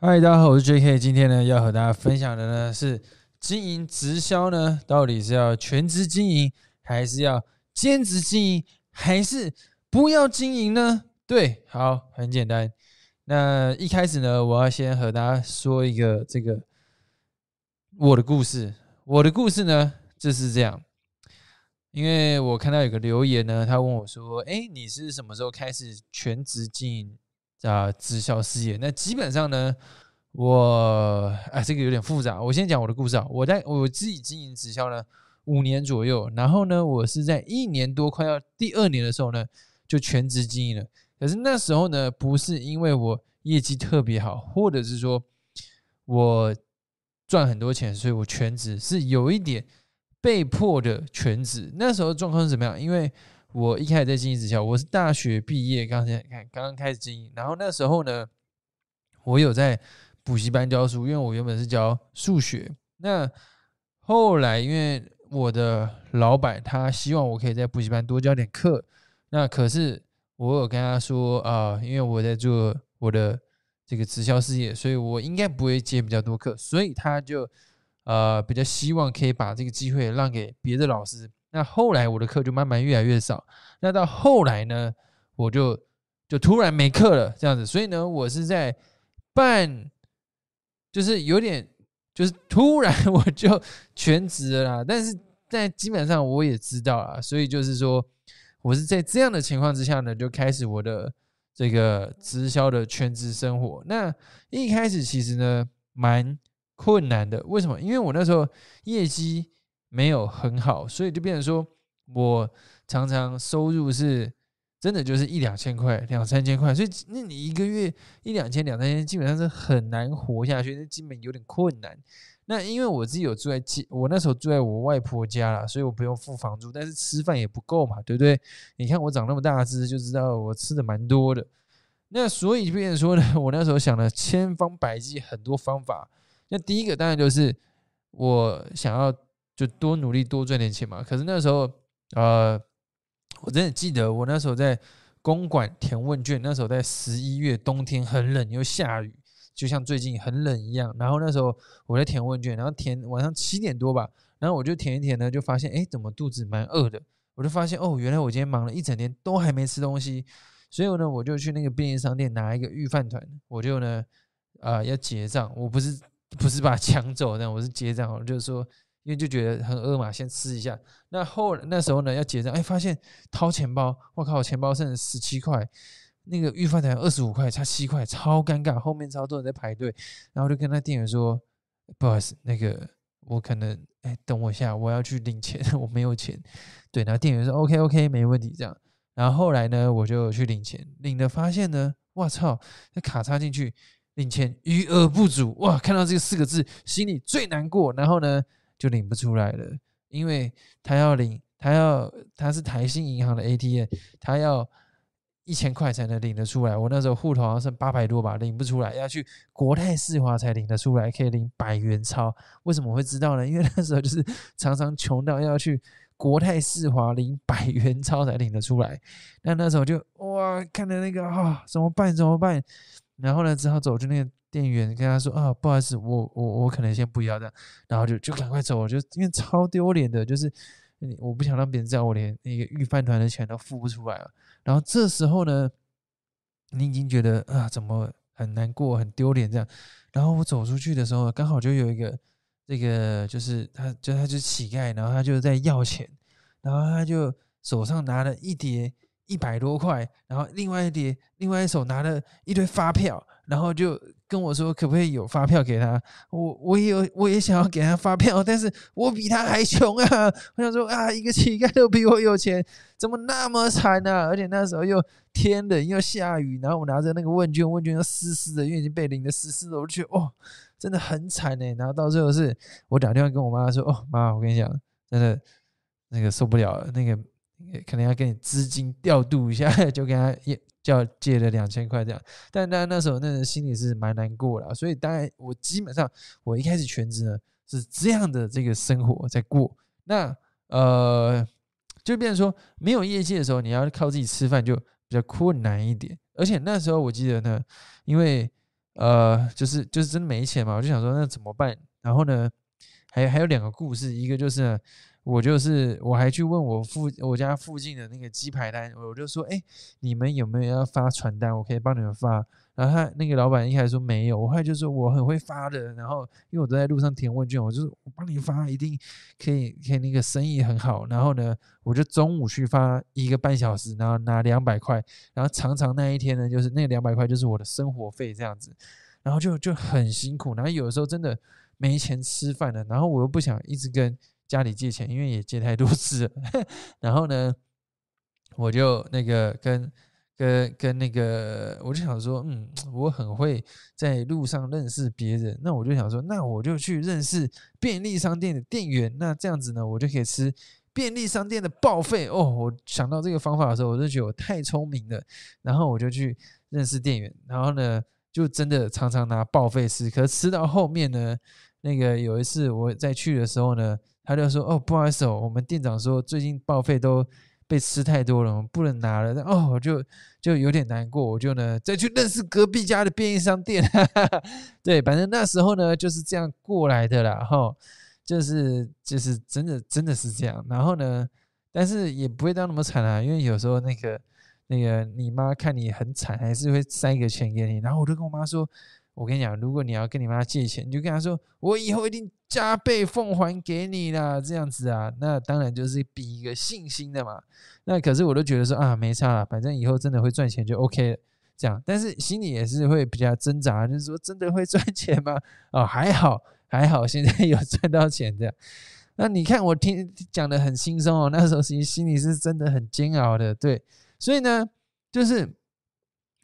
嗨，大家好，我是 J.K。今天呢，要和大家分享的呢是经营直销呢，到底是要全职经营，还是要兼职经营，还是不要经营呢？对，好，很简单。那一开始呢，我要先和大家说一个这个我的故事。我的故事呢就是这样，因为我看到有个留言呢，他问我说：“哎，你是什么时候开始全职经营？”啊，直销事业，那基本上呢，我啊，这个有点复杂。我先讲我的故事啊，我在我自己经营直销呢五年左右，然后呢，我是在一年多快要第二年的时候呢，就全职经营了。可是那时候呢，不是因为我业绩特别好，或者是说我赚很多钱，所以我全职是有一点被迫的全职。那时候状况是怎么样？因为我一开始在经营直销，我是大学毕业，刚才看刚刚开始经营。然后那时候呢，我有在补习班教书，因为我原本是教数学。那后来因为我的老板他希望我可以在补习班多教点课，那可是我有跟他说啊，因为我在做我的这个直销事业，所以我应该不会接比较多课，所以他就呃比较希望可以把这个机会让给别的老师。那后来我的课就慢慢越来越少，那到后来呢，我就就突然没课了，这样子，所以呢，我是在半，就是有点，就是突然 我就全职了啦。但是在基本上我也知道啊，所以就是说，我是在这样的情况之下呢，就开始我的这个直销的全职生活。那一开始其实呢，蛮困难的，为什么？因为我那时候业绩。没有很好，所以就变成说，我常常收入是真的就是一两千块、两三千块，所以那你一个月一两千、两三千，基本上是很难活下去，那基本有点困难。那因为我自己有住在我那时候住在我外婆家啦，所以我不用付房租，但是吃饭也不够嘛，对不对？你看我长那么大只，就知道我吃的蛮多的。那所以就变成说呢，我那时候想了千方百计很多方法。那第一个当然就是我想要。就多努力多赚点钱嘛。可是那时候，呃，我真的记得我那时候在公馆填问卷，那时候在十一月冬天很冷又下雨，就像最近很冷一样。然后那时候我在填问卷，然后填晚上七点多吧，然后我就填一填呢，就发现哎，怎么肚子蛮饿的？我就发现哦，原来我今天忙了一整天都还没吃东西，所以呢，我就去那个便利商店拿一个预饭团，我就呢，啊，要结账。我不是不是把它抢走，但我是结账，我就是说。因为就觉得很饿嘛，先吃一下。那后那时候呢，要结账，哎，发现掏钱包，我靠，钱包剩十七块，那个预饭团二十五块，差七块，超尴尬。后面超多人在排队，然后就跟那店员说：“不好意思，那个我可能，哎，等我一下，我要去领钱，我没有钱。”对，然后店员说：“OK OK，没问题。”这样，然后后来呢，我就去领钱，领的发现呢，我操，那卡插进去领钱余额不足，哇，看到这个四个字，心里最难过。然后呢？就领不出来了，因为他要领，他要他是台新银行的 ATM，他要一千块才能领得出来。我那时候户头好像剩八百多吧，领不出来，要去国泰世华才领得出来，可以领百元钞。为什么会知道呢？因为那时候就是常常穷到要去国泰世华领百元钞才领得出来。那那时候就哇，看着那个啊，怎么办？怎么办？然后呢，只好走去那个。店员跟他说：“啊，不好意思，我我我可能先不要这样。”然后就就赶快走，就因为超丢脸的，就是我不想让别人知道我连那个预饭团的钱都付不出来了。然后这时候呢，你已经觉得啊，怎么很难过、很丢脸这样。然后我走出去的时候，刚好就有一个这个，就是他，就他就乞丐，然后他就在要钱，然后他就手上拿了一叠一百多块，然后另外一叠，另外一手拿了一堆发票，然后就。跟我说可不可以有发票给他？我我也有，我也想要给他发票，但是我比他还穷啊！我想说啊，一个乞丐都比我有钱，怎么那么惨呢？而且那时候又天冷又下雨，然后我拿着那个问卷，问卷又湿湿的，因为已经被淋的湿湿的，我就觉得哦，真的很惨哎。然后到最后是我打电话跟我妈说：“哦，妈，我跟你讲，真的那个受不了，那个可能要给你资金调度一下，就跟他也。”叫借了两千块这样，但当然那时候那人心里是蛮难过的，所以当然我基本上我一开始全职呢是这样的这个生活在过，那呃就变成说没有业绩的时候，你要靠自己吃饭就比较困难一点，而且那时候我记得呢，因为呃，就是就是真没钱嘛，我就想说那怎么办？然后呢，还还有两个故事，一个就是我就是我还去问我附我家附近的那个鸡排摊，我就说，哎，你们有没有要发传单？我可以帮你们发。然后他那个老板一开始说没有，我后来就说我很会发的。然后因为我都在路上填问卷，我就我帮你发，一定可以，可以那个生意很好。然后呢，我就中午去发一个半小时，然后拿两百块。然后常常那一天呢，就是那两百块就是我的生活费这样子。然后就就很辛苦。然后有的时候真的没钱吃饭了，然后我又不想一直跟家里借钱，因为也借太多次了。然后呢，我就那个跟。跟跟那个，我就想说，嗯，我很会在路上认识别人，那我就想说，那我就去认识便利商店的店员，那这样子呢，我就可以吃便利商店的报废哦。我想到这个方法的时候，我就觉得我太聪明了，然后我就去认识店员，然后呢，就真的常常拿报废吃，可是吃到后面呢，那个有一次我在去的时候呢，他就说，哦，不好意思哦，我们店长说最近报废都。被吃太多了，我们不能拿了。哦，我就就有点难过，我就呢再去认识隔壁家的便利商店。对，反正那时候呢就是这样过来的啦。哈，就是就是真的真的是这样。然后呢，但是也不会到那么惨啊，因为有时候那个那个你妈看你很惨，还是会塞一个钱给你。然后我就跟我妈说。我跟你讲，如果你要跟你妈借钱，你就跟她说：“我以后一定加倍奉还给你啦。”这样子啊，那当然就是比一个信心的嘛。那可是我都觉得说啊，没差了，反正以后真的会赚钱就 OK 了。这样，但是心里也是会比较挣扎，就是说真的会赚钱吗？哦，还好还好，现在有赚到钱的。那你看我听讲的很轻松哦，那时候其实心里是真的很煎熬的。对，所以呢，就是。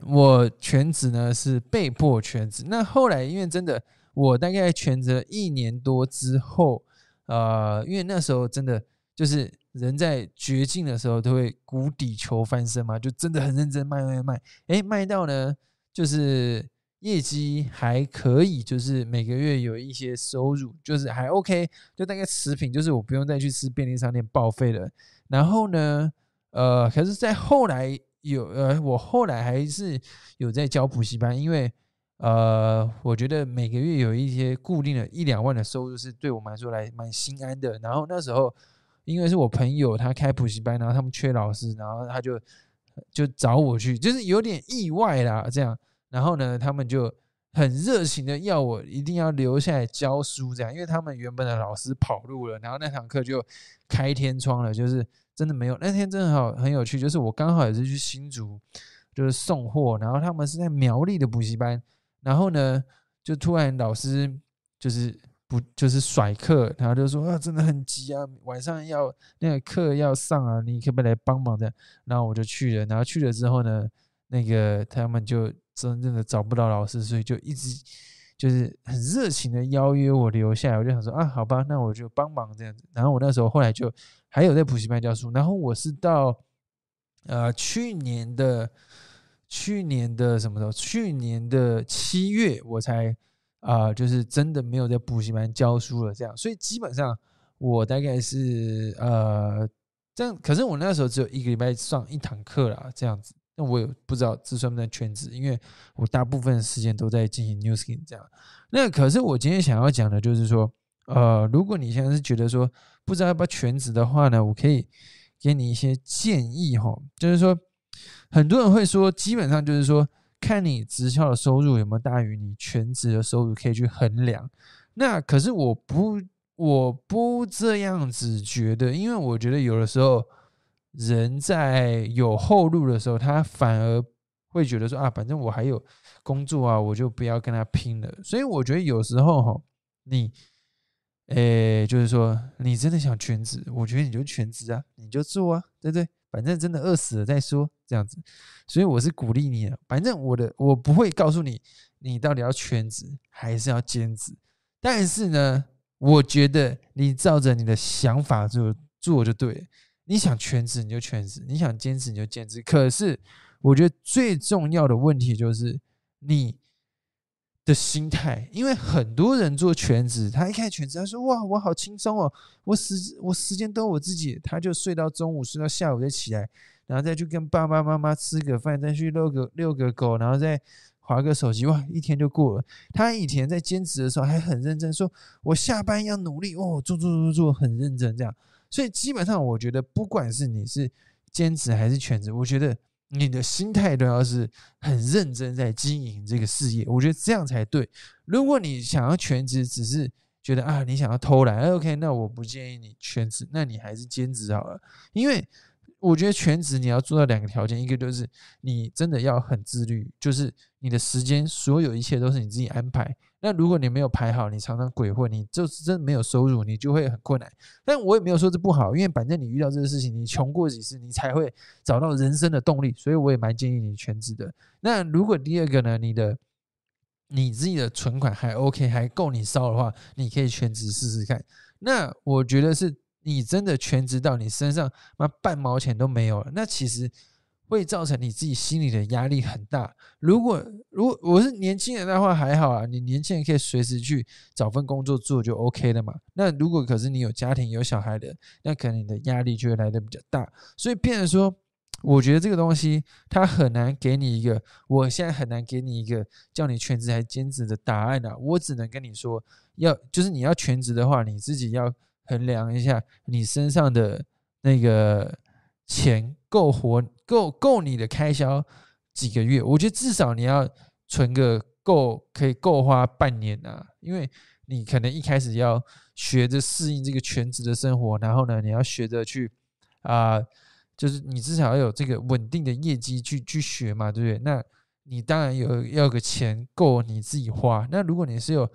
我全职呢是被迫全职，那后来因为真的，我大概全职一年多之后，呃，因为那时候真的就是人在绝境的时候都会谷底求翻身嘛，就真的很认真卖卖卖，哎，卖到呢就是业绩还可以，就是每个月有一些收入，就是还 OK，就大概持平，就是我不用再去吃便利商店报废了。然后呢，呃，可是，在后来。有呃，我后来还是有在教补习班，因为呃，我觉得每个月有一些固定的一两万的收入是对我们来说来蛮心安的。然后那时候，因为是我朋友他开补习班，然后他们缺老师，然后他就就找我去，就是有点意外啦这样。然后呢，他们就很热情的要我一定要留下来教书这样，因为他们原本的老师跑路了，然后那堂课就开天窗了，就是。真的没有，那天真的好很有趣，就是我刚好也是去新竹，就是送货，然后他们是在苗栗的补习班，然后呢，就突然老师就是不就是甩课，然后就说啊，真的很急啊，晚上要那个课要上啊，你可不可以来帮忙的？然后我就去了，然后去了之后呢，那个他们就真正的找不到老师，所以就一直就是很热情的邀约我留下来，我就想说啊，好吧，那我就帮忙这样子。然后我那时候后来就。还有在补习班教书，然后我是到呃去年的去年的什么时候？去年的七月我才啊，就是真的没有在补习班教书了。这样，所以基本上我大概是呃这样，可是我那时候只有一个礼拜上一堂课啦，这样子。那我也不知道这算不算全职，因为我大部分时间都在进行 new skin 这样。那可是我今天想要讲的就是说。呃，如果你现在是觉得说不知道要不要全职的话呢，我可以给你一些建议哈。就是说，很多人会说，基本上就是说，看你直销的收入有没有大于你全职的收入，可以去衡量。那可是我不，我不这样子觉得，因为我觉得有的时候人在有后路的时候，他反而会觉得说啊，反正我还有工作啊，我就不要跟他拼了。所以我觉得有时候哈，你。诶，就是说，你真的想全职，我觉得你就全职啊，你就做啊，对不对？反正真的饿死了再说，这样子。所以我是鼓励你的，反正我的我不会告诉你，你到底要全职还是要兼职。但是呢，我觉得你照着你的想法就做就对了。你想全职你就全职，你想兼职你就兼职。可是我觉得最重要的问题就是你。的心态，因为很多人做全职，他一开始全职，他说：“哇，我好轻松哦，我时我时间都我自己。”他就睡到中午，睡到下午再起来，然后再去跟爸爸妈妈吃个饭，再去遛个遛个狗，然后再划个手机，哇，一天就过了。他以前在兼职的时候还很认真，说我下班要努力哦，做做做做，很认真这样。所以基本上，我觉得不管是你是兼职还是全职，我觉得你的心态都要是很认真在经营这个事业，我觉得这样才对。如果你想要全职，只是觉得啊，你想要偷懒，OK，那我不建议你全职，那你还是兼职好了，因为。我觉得全职你要做到两个条件，一个就是你真的要很自律，就是你的时间所有一切都是你自己安排。那如果你没有排好，你常常鬼混，你就是真的没有收入，你就会很困难。但我也没有说这不好，因为反正你遇到这个事情，你穷过几次，你才会找到人生的动力。所以我也蛮建议你全职的。那如果第二个呢，你的你自己的存款还 OK，还够你烧的话，你可以全职试试看。那我觉得是。你真的全职到你身上妈半毛钱都没有了，那其实会造成你自己心里的压力很大。如果如果我是年轻人的话还好啊，你年轻人可以随时去找份工作做就 OK 了嘛。那如果可是你有家庭有小孩的，那可能你的压力就会来的比较大。所以变成说，我觉得这个东西它很难给你一个，我现在很难给你一个叫你全职还兼职的答案啊。我只能跟你说，要就是你要全职的话，你自己要。衡量一下你身上的那个钱够活够够你的开销几个月？我觉得至少你要存个够可以够花半年啊，因为你可能一开始要学着适应这个全职的生活，然后呢，你要学着去啊，就是你至少要有这个稳定的业绩去去学嘛，对不对？那你当然有要个钱够你自己花。那如果你是有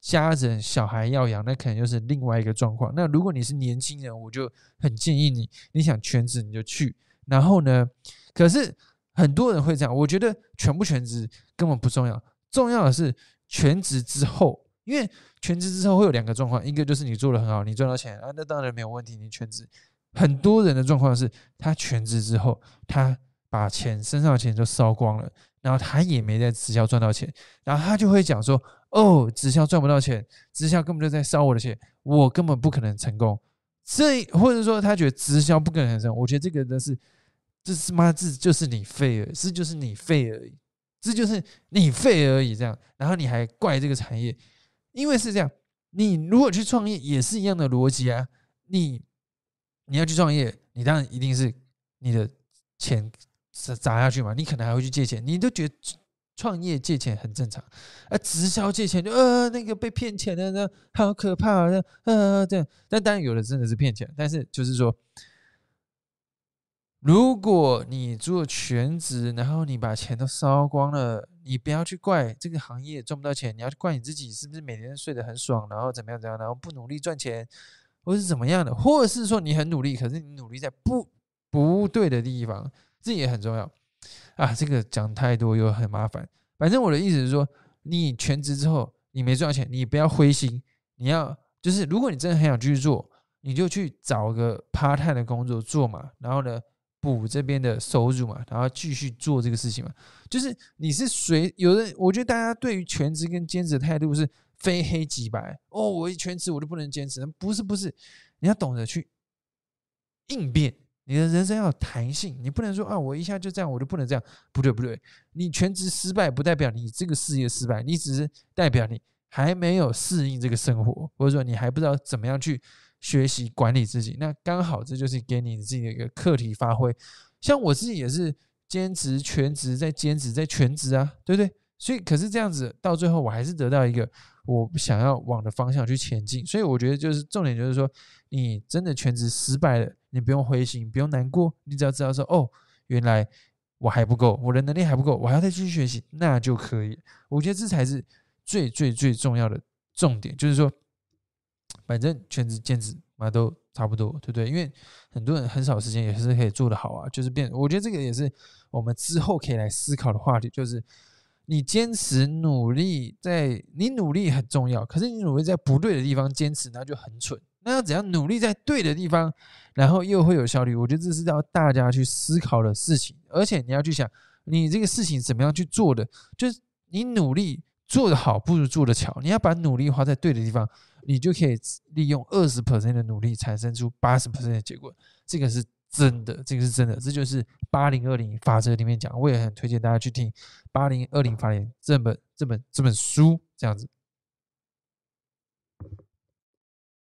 家人小孩要养，那可能就是另外一个状况。那如果你是年轻人，我就很建议你，你想全职你就去。然后呢，可是很多人会这样，我觉得全不全职根本不重要，重要的是全职之后，因为全职之后会有两个状况，一个就是你做的很好，你赚到钱啊，那当然没有问题，你全职。很多人的状况是他全职之后，他把钱身上的钱都烧光了，然后他也没在直销赚到钱，然后他就会讲说。哦，直销赚不到钱，直销根本就在烧我的钱，我根本不可能成功。这或者说他觉得直销不可能成功，我觉得这个的是，这是妈这就是你废了，这就是你废而已，这就是你废而已。这样，然后你还怪这个产业，因为是这样，你如果去创业也是一样的逻辑啊。你你要去创业，你当然一定是你的钱砸砸下去嘛，你可能还会去借钱，你都觉得。创业借钱很正常，啊，直销借钱就呃那个被骗钱的呢，好可怕啊，呃这样。但当然有的真的是骗钱，但是就是说，如果你做全职，然后你把钱都烧光了，你不要去怪这个行业赚不到钱，你要去怪你自己是不是每天睡得很爽，然后怎么样怎么样，然后不努力赚钱，或是怎么样的，或者是说你很努力，可是你努力在不不对的地方，这也很重要。啊，这个讲太多又很麻烦。反正我的意思是说，你全职之后你没赚到钱，你不要灰心。你要就是，如果你真的很想继续做，你就去找个 part time 的工作做嘛，然后呢补这边的收入嘛，然后继续做这个事情嘛。就是你是随有的，我觉得大家对于全职跟兼职的态度是非黑即白。哦，我一全职我就不能兼职，不是不是，你要懂得去应变。你的人生要有弹性，你不能说啊，我一下就这样，我就不能这样。不对，不对，你全职失败不代表你这个事业失败，你只是代表你还没有适应这个生活，或者说你还不知道怎么样去学习管理自己。那刚好这就是给你自己的一个课题发挥。像我自己也是兼职、全职，在兼职，在全职啊，对不对？所以，可是这样子到最后，我还是得到一个我想要往的方向去前进。所以，我觉得就是重点就是说，你真的全职失败了。你不用灰心，不用难过，你只要知道说，哦，原来我还不够，我的能力还不够，我还要再继续学习，那就可以。我觉得这才是最最最重要的重点，就是说，反正全职兼职嘛都差不多，对不对？因为很多人很少时间也是可以做得好啊。就是变，我觉得这个也是我们之后可以来思考的话题，就是你坚持努力，在你努力很重要，可是你努力在不对的地方坚持，那就很蠢。那要怎样努力在对的地方，然后又会有效率？我觉得这是要大家去思考的事情。而且你要去想，你这个事情怎么样去做的？就是你努力做得好，不如做得巧。你要把努力花在对的地方，你就可以利用二十 percent 的努力产生出八十 percent 的结果。这个是真的，这个是真的，这就是八零二零法则里面讲，我也很推荐大家去听八零二零法则这本这本这本书，这样子。